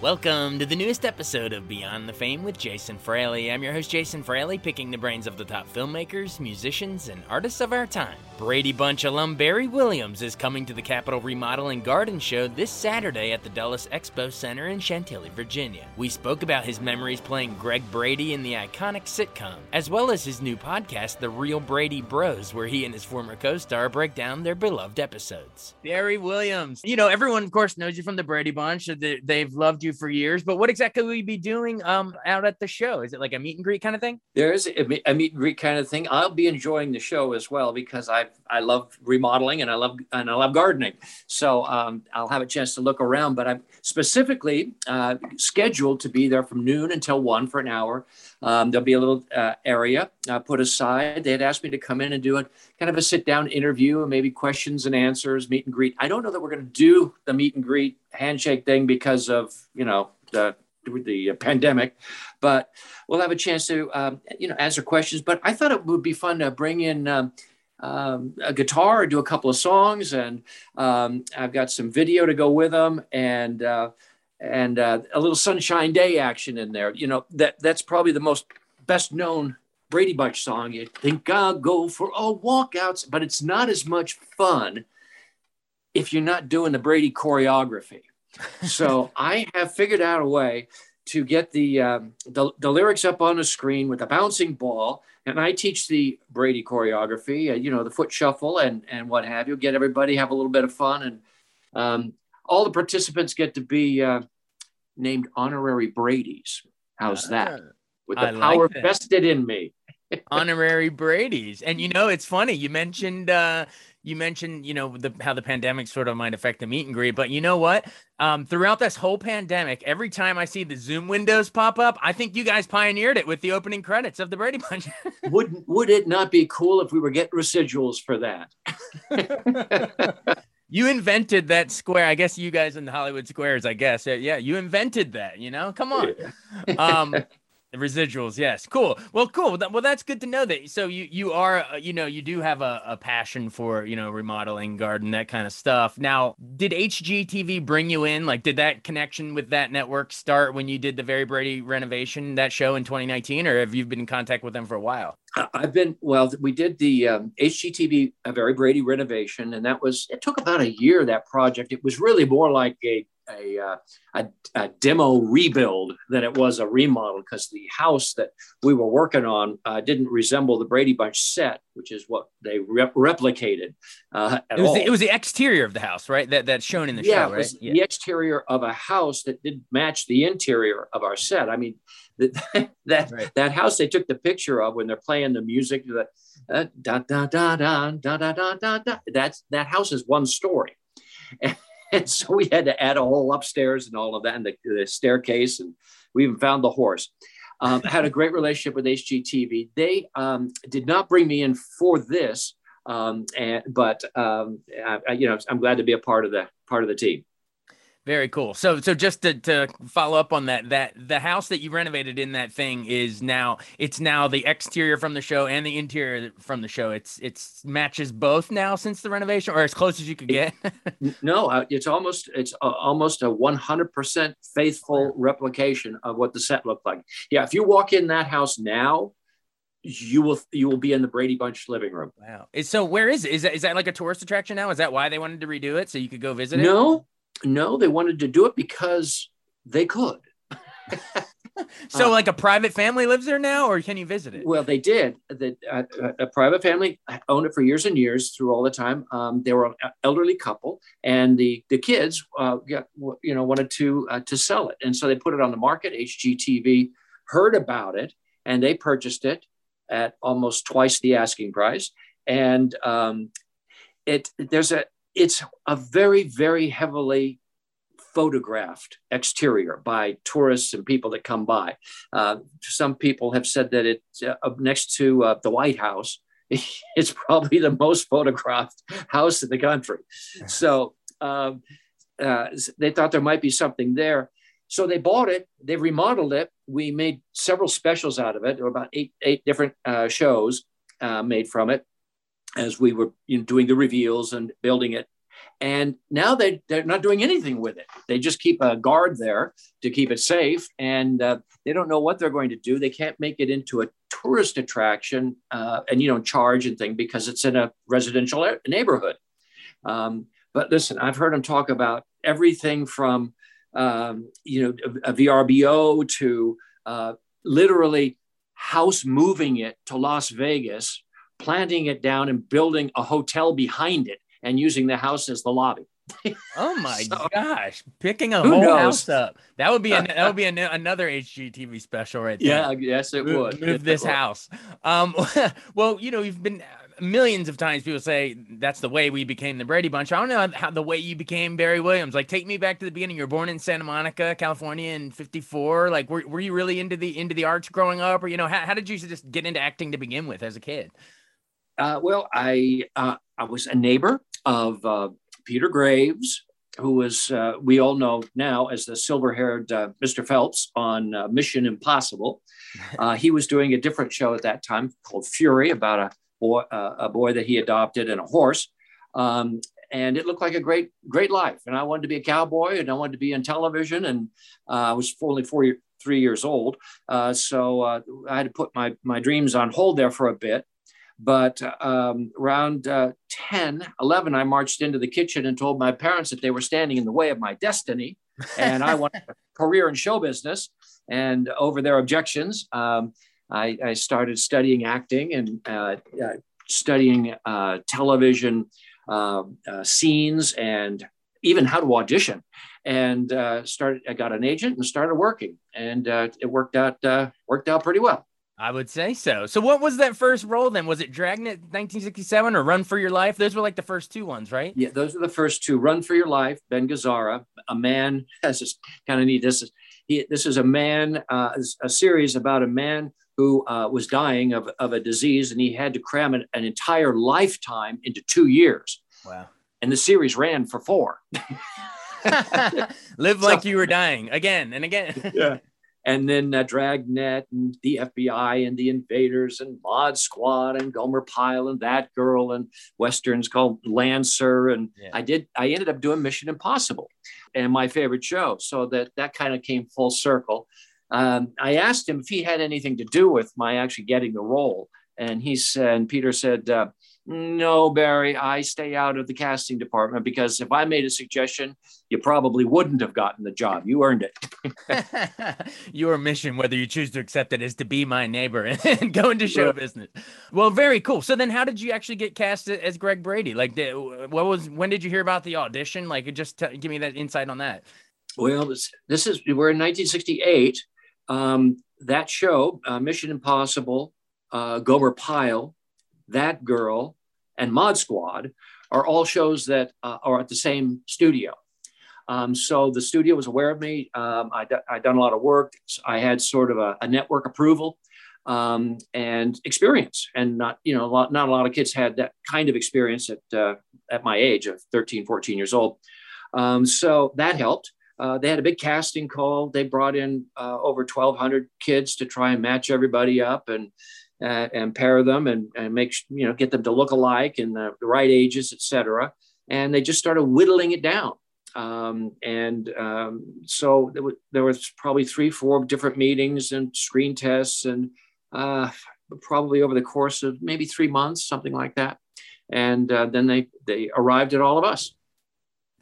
Welcome to the newest episode of Beyond the Fame with Jason Fraley. I'm your host, Jason Fraley, picking the brains of the top filmmakers, musicians, and artists of our time. Brady Bunch alum Barry Williams is coming to the Capitol Remodeling Garden Show this Saturday at the Dulles Expo Center in Chantilly, Virginia. We spoke about his memories playing Greg Brady in the iconic sitcom, as well as his new podcast, The Real Brady Bros, where he and his former co star break down their beloved episodes. Barry Williams. You know, everyone, of course, knows you from the Brady Bunch. They've loved you for years, but what exactly will you be doing um, out at the show? Is it like a meet and greet kind of thing? There is a, meet and greet kind of thing. I'll be enjoying the show as well because I I love remodeling and I love and I love gardening. So um, I'll have a chance to look around. But I'm specifically uh, scheduled to be there from noon until one for an hour. Um, there'll be a little uh, area uh, put aside. They had asked me to come in and do a kind of a sit down interview and maybe questions and answers, meet and greet. I don't know that we're going to do the meet and greet handshake thing because of you know the the pandemic, but we'll have a chance to um, you know answer questions. But I thought it would be fun to bring in. Um, um, a guitar, do a couple of songs, and um, I've got some video to go with them, and uh, and uh, a little Sunshine Day action in there. You know that that's probably the most best known Brady Bunch song. You think I'll go for a walkouts, but it's not as much fun if you're not doing the Brady choreography. so I have figured out a way to get the, um, the, the lyrics up on the screen with a bouncing ball, and I teach the Brady choreography, uh, you know, the foot shuffle and and what have you. Get everybody have a little bit of fun, and um, all the participants get to be uh, named honorary Brady's. How's that? Ah, with the I power like vested in me. honorary Brady's, and you know, it's funny. You mentioned. Uh, you mentioned, you know, the how the pandemic sort of might affect the meet and greet, but you know what? Um, throughout this whole pandemic, every time I see the Zoom windows pop up, I think you guys pioneered it with the opening credits of the Brady Bunch. would would it not be cool if we were getting residuals for that? you invented that square. I guess you guys in the Hollywood squares, I guess. Yeah, you invented that, you know? Come on. Yeah. um the residuals, yes, cool. Well, cool. Well, that's good to know that. So you you are uh, you know you do have a, a passion for you know remodeling, garden, that kind of stuff. Now, did HGTV bring you in? Like, did that connection with that network start when you did the Very Brady renovation that show in 2019, or have you been in contact with them for a while? I've been well. We did the um, HGTV a Very Brady renovation, and that was it took about a year. That project. It was really more like a a, uh, a, a, demo rebuild than it was a remodel because the house that we were working on uh, didn't resemble the Brady Bunch set, which is what they rep- replicated. Uh, it, was the, it was the exterior of the house, right? That that's shown in the yeah, show, right? Yeah, the exterior of a house that didn't match the interior of our set. I mean, that that, right. that house they took the picture of when they're playing the music. The, uh, da, da, da, da, da, da, da, da, da. That's that house is one story. and so we had to add a whole upstairs and all of that, and the, the staircase, and we even found the horse. Um, had a great relationship with HGTV. They um, did not bring me in for this, um, and, but um, I, you know, I'm glad to be a part of the part of the team. Very cool. So so just to, to follow up on that, that the house that you renovated in that thing is now it's now the exterior from the show and the interior from the show. It's it's matches both now since the renovation, or as close as you could get. no, uh, it's almost it's almost a 100% faithful replication of what the set looked like. Yeah, if you walk in that house now, you will you will be in the Brady Bunch living room. Wow. So where is it? Is that is that like a tourist attraction now? Is that why they wanted to redo it so you could go visit it? No, no, they wanted to do it because they could. so, Uh, like a private family lives there now, or can you visit it? Well, they did. The, uh, a private family owned it for years and years through all the time. Um, they were an elderly couple, and the the kids, uh, got, you know, wanted to uh, to sell it, and so they put it on the market. HGTV heard about it, and they purchased it at almost twice the asking price. And um, it there's a it's a very very heavily photographed exterior by tourists and people that come by. Uh, some people have said that it's uh, next to uh, the White House. It's probably the most photographed house in the country. So um, uh, they thought there might be something there. So they bought it. They remodeled it. We made several specials out of it. There were about eight eight different uh, shows uh, made from it as we were you know, doing the reveals and building it and now they, they're not doing anything with it. They just keep a guard there to keep it safe. And uh, they don't know what they're going to do. They can't make it into a tourist attraction uh, and, you know, charge and thing because it's in a residential neighborhood. Um, but listen, I've heard them talk about everything from, um, you know, a, a VRBO to uh, literally house moving it to Las Vegas, planting it down and building a hotel behind it and using the house as the lobby. oh my So, gosh, picking a whole knows? house up. That would be an, that would be an, another HGTV special right there. Yeah, yes, it move, would. move It this would. house. Um, well, you know, you've been millions of times people say that's the way we became the Brady Bunch. I don't know how the way you became Barry Williams. Like, take me back to the beginning. You're born in Santa Monica, California, in '54. Like, were, were you really into the into the arts growing up, or you know, how, how did you just get into acting to begin with as a kid? Uh, well, I uh, I was a neighbor of uh, Peter Graves, who was uh, we all know now as the silver-haired uh, Mr. Phelps on uh, Mission Impossible. Uh, he was doing a different show at that time called Fury about a boy uh, a boy that he adopted and a horse. Um, and it looked like a great, great life. And I wanted to be a cowboy, and I wanted to be in television. And uh, I was only four, three years old, uh, so uh, I had to put my my dreams on hold there for a bit. But um, around uh, 10, 11, I marched into the kitchen and told my parents that they were standing in the way of my destiny. And I wanted a career in show business. And over their objections, um, I, I started studying acting and uh, uh, studying uh, television uh, uh, scenes and even how to audition. And uh, started. I got an agent and started working, and uh, it worked out. Uh, worked out pretty well. I would say so. So, what was that first role then? Was it Dragnet 1967 or Run for Your Life? Those were like the first two ones, right? Yeah, those are the first two. Run for Your Life, Ben Gazzara, a man. This is kind of neat. This is he. This is a man. Uh, a series about a man who uh, was dying of, of a disease, and he had to cram an, an entire lifetime into two years. Wow. And the series ran for four. Live So- like you were dying again and again. yeah. And then uh, Dragnet and the FBI and the Invaders and Mod Squad and Gomer Pyle and that girl and westerns called Lancer and Yeah. I did I ended up doing Mission Impossible and my favorite show so that that kind of came full circle. Um, I asked him if he had anything to do with my actually getting the role and he said and Peter said uh, no Barry I stay out of the casting department because if I made a suggestion you probably wouldn't have gotten the job you earned it. Your mission, whether you choose to accept it, is to be my neighbor and go into show Right. business. Well, very cool. So then, how did you actually get cast as Greg Brady? Like, what was when did you hear about the audition? Like, just t- give me that insight on that. Well, this, this is we're in 1968. Um, that show, uh, Mission Impossible, uh, Gomer Pyle, That Girl, and Mod Squad are all shows that uh, are at the same studio. Um, so the studio was aware of me. Um, I had done a lot of work. I had sort of a, a network approval um, and experience, and not you know a lot, not a lot of kids had that kind of experience at uh, at my age of 13, 14 years old. Um, so that helped. Uh, they had a big casting call. They brought in uh, over 1,200 kids to try and match everybody up and uh, and pair them and, and make you know get them to look alike and the, the right ages, et cetera. And they just started whittling it down. Um, and um, so there was, there was probably three, four different meetings and screen tests, and uh, probably over the course of maybe three months, something like that. And uh, then they they arrived at all of us.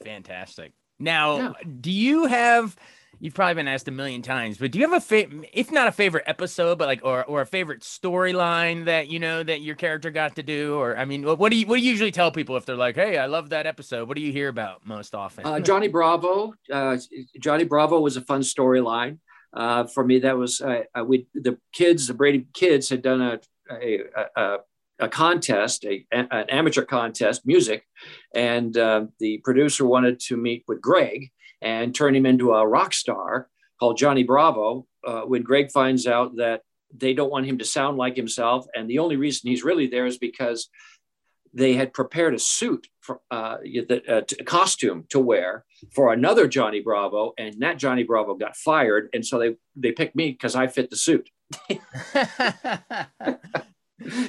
Fantastic. Now, Yeah. do you have you've probably been asked a million times, but do you have a favorite, if not a favorite episode, but like, or, or a favorite storyline that, you know, that your character got to do? Or, I mean, what, do you, what do you usually tell people if they're like, Hey, I love that episode. What do you hear about most often? Uh, Johnny Bravo, uh, Johnny Bravo was a fun storyline. Uh, for me, that was, uh, uh, we, the kids, the Brady kids had done a, a, a, a contest, a, an amateur contest, music, and uh, the producer wanted to meet with Greg and turn him into a rock star called Johnny Bravo. Uh, when Greg finds out that they don't want him to sound like himself, and the only reason he's really there is because they had prepared a suit for uh, the, uh, a costume to wear for another Johnny Bravo, and that Johnny Bravo got fired, and so they they picked me because I fit the suit.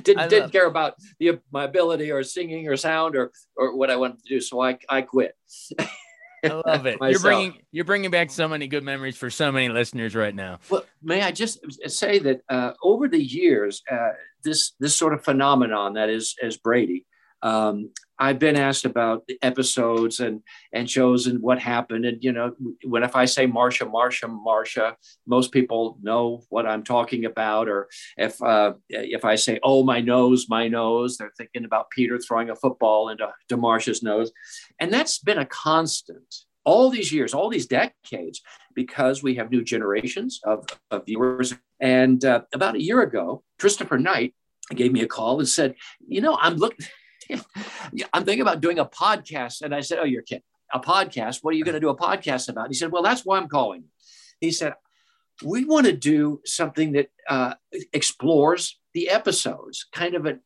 didn't didn't care about the my ability or singing or sound or or what I wanted to do, so I I quit. I love it. you're bringing you're bringing back so many good memories for so many listeners right now. Well, may I just say that uh, over the years, uh, this this sort of phenomenon that is as Brady, um, I've been asked about the episodes and and shows and what happened. And you know, when if I say Marcia, Marcia, Marcia, most people know what I'm talking about. Or if uh, if I say, "Oh, my nose, my nose," they're thinking about Peter throwing a football into to Marcia's nose, and that's been a constant all these years, all these decades, because we have new generations of, of viewers. And uh, about a year ago, Christopher Knight gave me a call and said, "You know, I'm looking." I'm thinking about doing a podcast. And I said, Oh, you're kidding. A podcast? What are you going to do a podcast about? And he said, Well, that's why I'm calling. He said, We want to do something that uh, explores the episodes, kind of an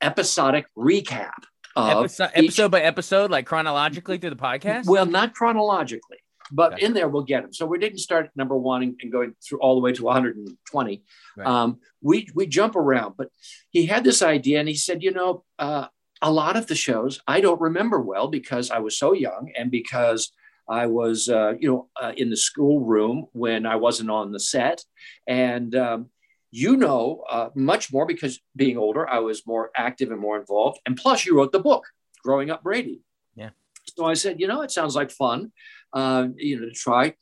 episodic recap. Episode, each, episode by episode, like chronologically through the podcast? Well, not chronologically but okay. in there we'll get them. So we didn't start at number one and, and going through all the way to 120. Right. Um, we we jump around, but he had this idea and he said, you know, uh, a lot of the shows I don't remember well because I was so young and because I was, uh, you know, uh, in the schoolroom when I wasn't on the set, and um, you know uh, much more because being older, I was more active and more involved. And plus, you wrote the book, Growing Up Brady. Yeah. So I said, you know, it sounds like fun uh, you know, to try.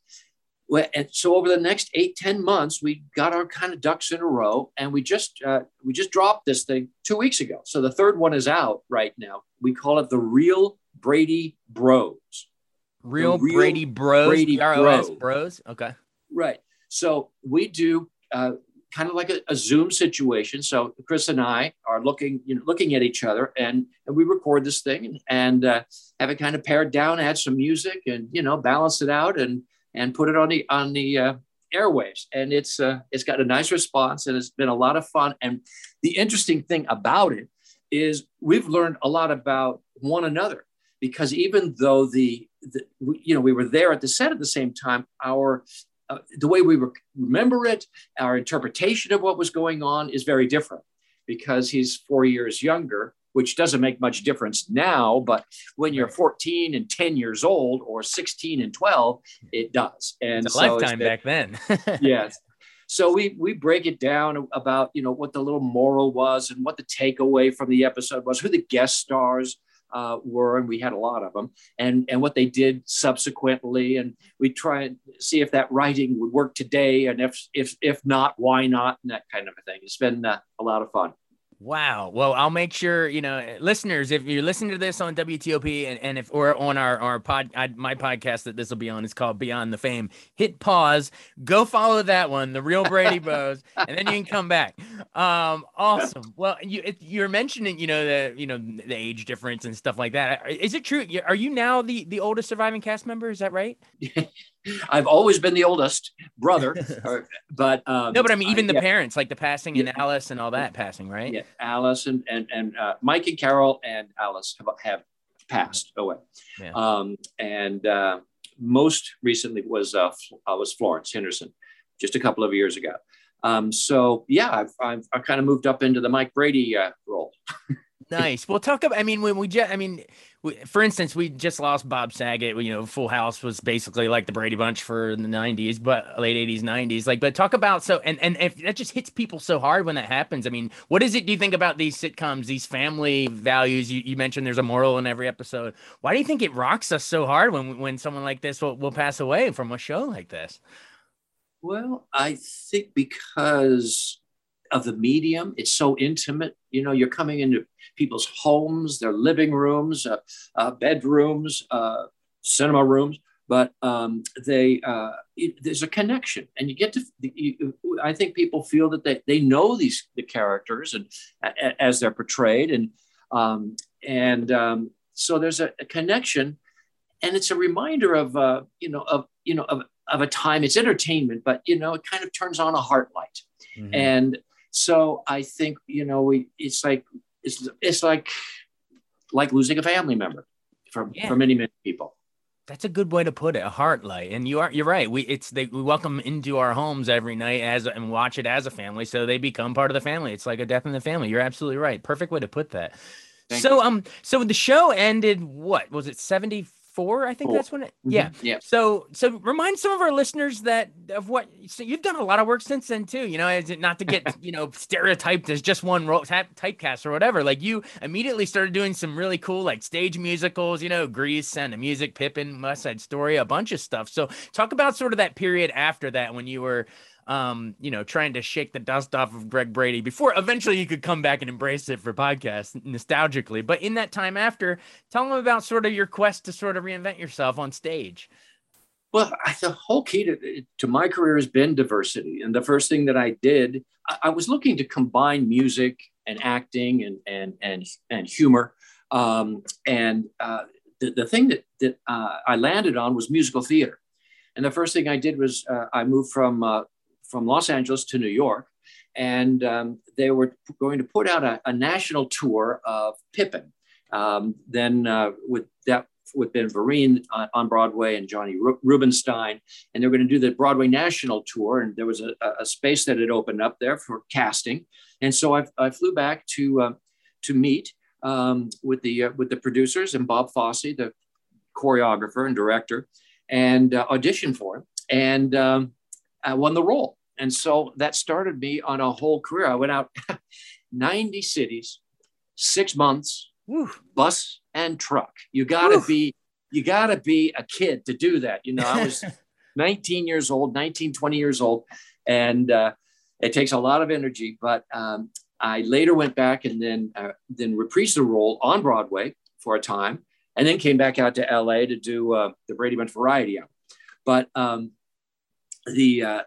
And so over the next eight ten months, we got our kind of ducks in a row, and we just uh, we just dropped this thing two weeks ago. So the third one is out right now. We call it the Real Brady Bros. Real, real Brady Bros. Brady Bros. Bros. Okay. Right. So we do uh, kind of like a, a, Zoom situation. So Chris and I are looking, you know, looking at each other, and, and we record this thing and, uh, have it kind of pared down, add some music, and you know, balance it out, and and put it on the on the uh, airwaves. And it's uh, it's got a nice response, and it's been a lot of fun. And the interesting thing about it is we've learned a lot about one another because even though the, the you know we were there at the set at the same time, our uh, the way we re- remember it, our interpretation of what was going on is very different because he's four years younger, which doesn't make much difference now. But when you're 14 and 10 years old or 16 and 12, it does. And it's a so lifetime back then. yes. So we we break it down about you know what the little moral was and what the takeaway from the episode was, who the guest stars uh, were, and we had a lot of them, and and what they did subsequently, and we try and see if that writing would work today, and if if if not, why not, and that kind of a thing. It's been uh, a lot of fun. Wow. Well, I'll make sure, you know, listeners, if you're listening to this on WTOP and, and if or on our, our pod, I, my podcast that this will be on is called Beyond the Fame, hit pause, go follow that one, The Real Brady Bros, and then you can come back. Um, awesome. Well, you, you're mentioning, you know, the, you know, the age difference and stuff like that. Is it true? Are you now the, the oldest surviving cast member? Is that right? I've always been the oldest brother, but um, no, but I mean even the yeah. parents, like the passing and Alice and all that passing, right? Yeah, Alice and and and uh, Mike and Carol and Alice have, have passed away, yeah. um, and uh, most recently was uh, uh, was Florence Henderson, just a couple of years ago. Um, so yeah, I've, I've, I've kind of moved up into the Mike Brady uh, role. Nice. Well, talk about. I mean, when we just, I mean, we, for instance, we just lost Bob Saget. You know, Full House was basically like the Brady Bunch for the '90s, but late '80s, '90s. Like, but talk about so, and and if that just hits people so hard when that happens. I mean, what is it? Do you think about these sitcoms, these family values? You, you mentioned there's a moral in every episode. Why do you think it rocks us so hard when when someone like this will, will pass away from a show like this? Well, I think because of the medium. It's so intimate. You know, you're coming into people's homes, their living rooms, uh, uh, bedrooms, uh, cinema rooms, but um, they uh, it, there's a connection, and you get to. You, I think people feel that they, they know these the characters and as they're portrayed, and um, and um, so there's a, a, connection, and it's a reminder of uh, you know of you know of of a time. It's entertainment, but you know it kind of turns on a heart light. Mm-hmm. And so I think you know we it's like it's it's like like losing a family member for yeah. for many many people. That's a good way to put it, a heart light. And you are you're right. We it's they we welcome into our homes every night as and watch it as a family, so they become part of the family. It's like a death in the family. You're absolutely right. Perfect way to put that. Thank so you. um so the show ended what was it 70 four. I think four. that's when it. Mm-hmm. Yeah. Yeah. So so remind some of our listeners that of what so you've done a lot of work since then too. You know, is it not to get you know stereotyped as just one role typecast or whatever. Like you immediately started doing some really cool like stage musicals. You know, Grease and the music, Pippin, West Side Story, a bunch of stuff. So talk about sort of that period after that when you were um, you know, trying to shake the dust off of Greg Brady before eventually you could come back and embrace it for podcasts nostalgically. But in that time after, tell them about sort of your quest to sort of reinvent yourself on stage. Well, the whole key to, to my career has been diversity. And the first thing that I did, I, I was looking to combine music and acting and, and, and, and humor. Um, and uh, the, the thing that, that uh, I landed on was musical theater. And the first thing I did was uh, I moved from uh, from Los Angeles to New York, and um, they were going to put out a, a national tour of Pippin. Um, then uh, with that with Ben Vereen on, on Broadway and Johnny Rubinstein, and they were going to do the Broadway national tour. And there was a, a, space that had opened up there for casting, and so I, I flew back to uh, to meet um, with the uh, with the producers and Bob Fosse, the choreographer and director, and uh, audition for him. And um, I won the role. And so that started me on a whole career. I went out 90 cities, six months, bus and truck. You gotta be, you gotta be a kid to do that. You know, I was 19 years old, 19, 20 years old, and uh, it takes a lot of energy. But um, I later went back and then uh, then reprised the role on Broadway for a time, and then came back out to LA to do uh, the Brady Bunch Variety Hour. But um, the uh,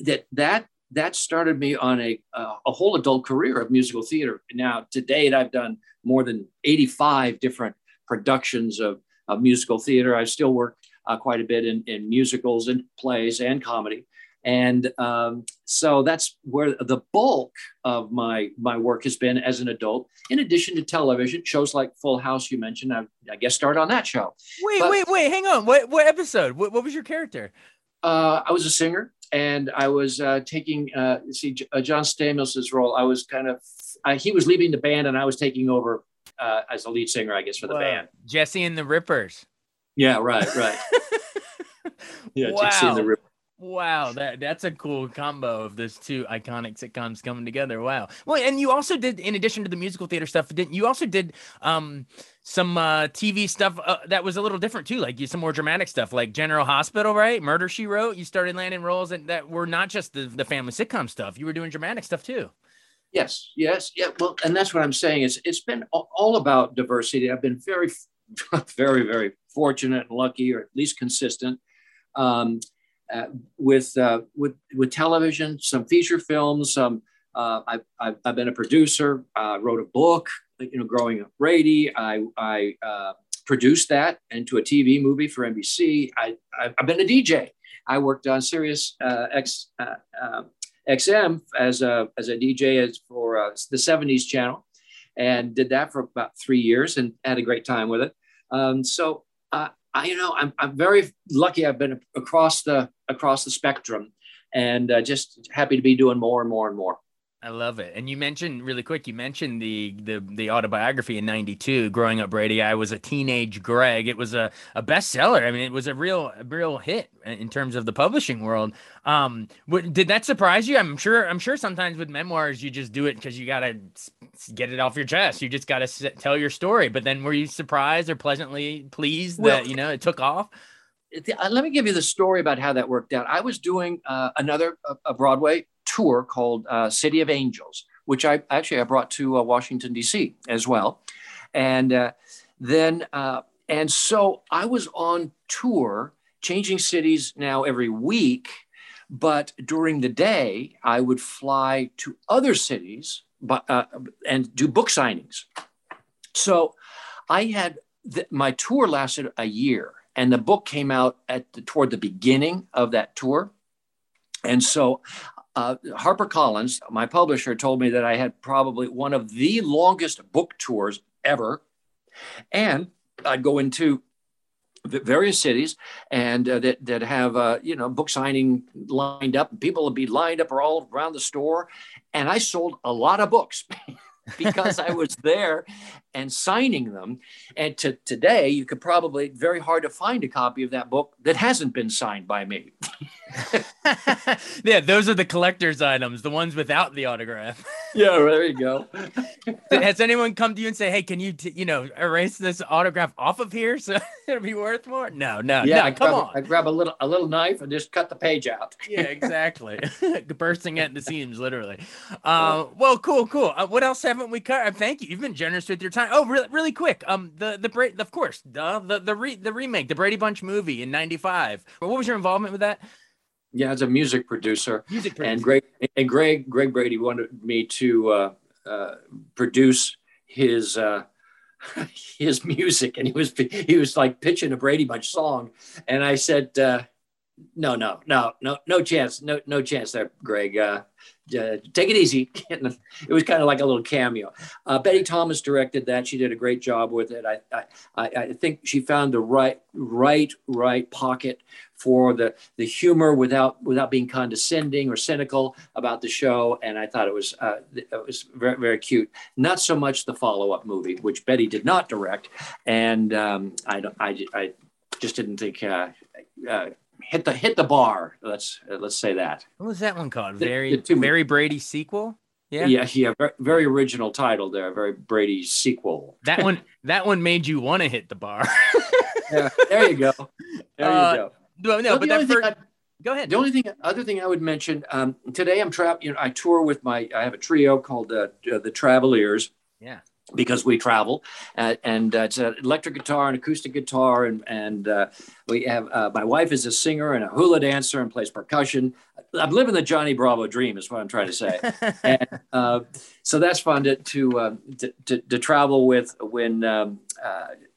that that that started me on a uh, a whole adult career of musical theater. Now to date, I've done more than 85 different productions of, of musical theater. I still work uh, quite a bit in, in musicals and plays and comedy. And um, so that's where the bulk of my my work has been as an adult. In addition to television shows like Full House, you mentioned, I, I guess start on that show. Wait, but, wait, wait, hang on. What what episode? What, what was your character? Uh, I was a singer, and I was uh, taking uh, see uh, John Stamos's role. I was kind of he was leaving the band, and I was taking over uh, as a lead singer, I guess, for the Whoa. band. Jesse and the Rippers. Yeah, right, right. yeah, wow. Jesse and the Rippers. Wow, that that's a cool combo of those two iconic sitcoms coming together. Wow. Well, and you also did, in addition to the musical theater stuff, didn't you also did um some uh TV stuff uh, that was a little different too, like some more dramatic stuff, like General Hospital, right? Murder She Wrote. You started landing roles that, that were not just the the family sitcom stuff. You were doing dramatic stuff too. Yes, yes, yeah. Well, and that's what I'm saying is it's been all about diversity. I've been very, very, very fortunate and lucky, or at least consistent. Um, with, uh, with, with television, some feature films, some, uh, I've, I've, I've, been a producer, uh, wrote a book, you know, growing up Brady. I, I uh, produced that into a TV movie for NBC. I, I've been a DJ. I worked on Sirius uh, X, XM as a, as a DJ as for the 70s channel and did that for about three years and had a great time with it. Um, so uh, I, you know, I'm, I'm very lucky. I've been across the across the spectrum, and uh, just happy to be doing more and more and more. I love it. And you mentioned really quick, you mentioned the the the autobiography in 92, Growing Up Brady. I was a teenage Greg. It was a, a bestseller. I mean, it was a real a real hit in terms of the publishing world. Um, what, did that surprise you? I'm sure I'm sure sometimes with memoirs you just do it because you got to get it off your chest. You just got to tell your story. But then were you surprised or pleasantly pleased well, that, you know, it took off? Uh, let me give you the story about how that worked out. I was doing uh, another a Broadway tour called uh, City of Angels, which I actually I brought to uh, Washington D.C. as well, and uh, then uh, and so I was on tour, changing cities now every week, but during the day I would fly to other cities, but and do book signings. So I had my tour lasted a year and the book came out at the, toward the beginning of that tour. And so uh, Harper Collins, my publisher, told me that I had probably one of the longest book tours ever. And I'd go into various cities and uh, that, that have uh, you know book signing lined up. People would be lined up all around the store. And i sold a lot of books because I was there and signing them. And to today, you could probably very hard to find a copy of that book that hasn't been signed by me. yeah, those are the collector's items, the ones without the autograph. yeah, there you go. Has anyone come to you and say, "Hey, can you, t- you know, erase this autograph off of here so it'll be worth more?" No, no, yeah. No, I come grab, on. I grab a little a little knife and just cut the page out. yeah, exactly. Bursting at the seams, literally. Uh, well, cool, cool. Uh, what else haven't we covered? Thank you. You've been generous with your time. Oh, really, really quick. Um, the the Bra- of course, the the the, re- the remake, the Brady Bunch movie in '95. What was your involvement with that? Yeah, as a music producer. Music producer. And Greg and Greg Greg Brady wanted me to uh, uh, produce his uh, his music, and he was he was like pitching a Brady Bunch song, and I said, uh, "No, no, no, no, no chance, no no chance there, Greg. Uh, uh, take it easy. it was kind of like a little cameo. Uh, Betty Thomas directed that. She did a great job with it. I, I, I think she found the right, right, right pocket for the the humor without without being condescending or cynical about the show. And I thought it was uh, it was very very cute. Not so much the follow up movie, which Betty did not direct, and um, I, I I just didn't think. Uh, uh, hit the hit the bar. Let's let's say that. What was that one called? Very the, the very Brady sequel. Yeah, yeah, yeah. Very, very, original title there. Very Brady sequel. That one, that one made you want to hit the bar. yeah, there you go. There uh, you go. No, no, but that first, go ahead. The only thing, other thing I would mention um, today, I'm trapped. You know, I tour with my. I have a trio called uh, uh, the Traveliers. Yeah because we travel uh, and uh, it's an electric guitar and acoustic guitar and, and uh, we have uh, my wife is a singer and a hula dancer and plays percussion. I'm living the johnny bravo dream is what i'm trying to say. And, uh, so that's fun to to, um, to, to, to, travel with when um,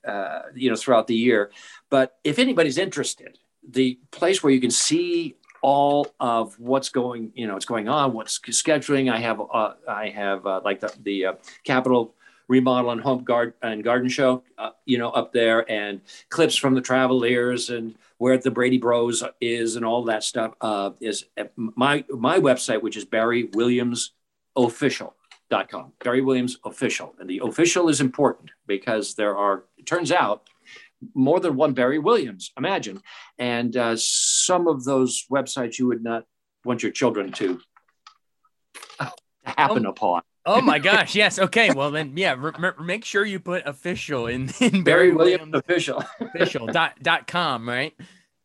uh, you know throughout the year. But if anybody's interested the place where you can see all of what's going you know what's going on what's scheduling i have uh, i have uh, like the, the uh, capital remodel and home guard and garden show, uh, you know, up there, and clips from the Traveliers and where the Brady Bros is and all that stuff uh, is my my website, which is Barry Williams Official.com. Barry Williams Official, and the official is important because there are. It turns out more than one Barry Williams. Imagine, and uh, some of those websites you would not want your children to happen um, upon. Oh my gosh! Yes. Okay. Well then, yeah. Re- make sure you put official in in Barry, Barry Williams, Williams official official dot dot com right.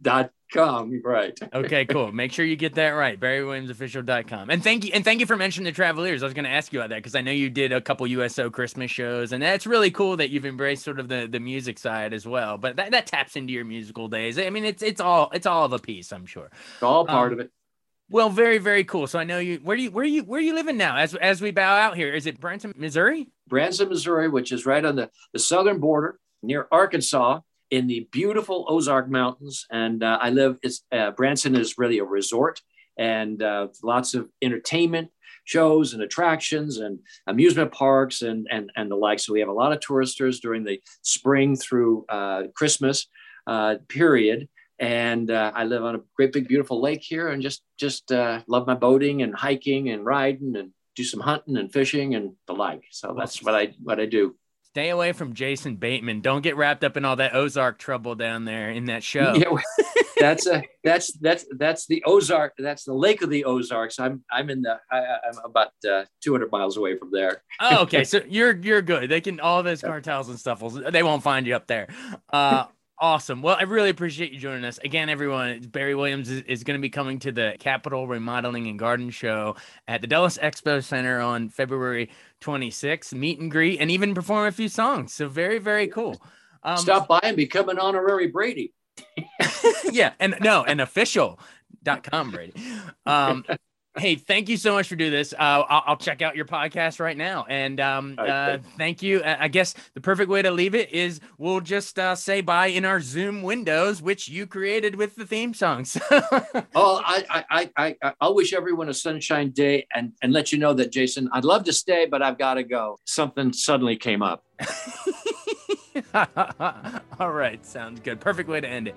Dot com right. okay. Cool. Make sure you get that right. Barry Williams official dot com. And thank you and thank you for mentioning the Travelers. I was going to ask you about that because I know you did a couple USO Christmas shows, and that's really cool that you've embraced sort of the the music side as well. But that, that taps into your musical days. I mean, it's it's all it's all of a piece. I'm sure. It's all part um, of it. Well, very, very cool. So I know you. Where do you where you where are you living now? As as we bow out here, is it Branson, Missouri? Branson, Missouri, which is right on the, the southern border near Arkansas in the beautiful Ozark Mountains. And uh, I live. It's uh, Branson is really a resort and uh, lots of entertainment shows and attractions and amusement parks and and and the like. So we have a lot of touristers during the spring through uh, Christmas uh, period and uh, I live on a great big beautiful lake here, and just just uh, love my boating and hiking and riding and do some hunting and fishing and the like. So that's what I what I do. Stay away from Jason Bateman. Don't get wrapped up in all that Ozark trouble down there in that show. Yeah, that's a that's that's that's the Ozark. That's the Lake of the Ozarks. I'm I'm in the I, am about uh, 200 miles away from there. oh, okay. So you're you're good. They can all those cartels and stuff. They won't find you up there. Uh, Awesome. Well, I really appreciate you joining us. Again, everyone, Barry Williams is, is going to be coming to the Capitol Remodeling and Garden Show at the Dulles Expo Center on February 26th, meet and greet, and even perform a few songs. So, very, very cool. Um, Stop by and become an honorary Brady. yeah. And no, an official.com Brady. Um, Hey, thank you so much for doing this. Uh, I'll, I'll, check out your podcast right now. And um, uh, thank you. I guess the perfect way to leave it is we'll just uh, say bye in our Zoom windows, which you created with the theme songs. oh, I, I, I, I, I'll wish everyone a sunshine day and, and let you know that, Jason, I'd love to stay, but I've got to go. Something suddenly came up. All right. Sounds good. Perfect way to end it.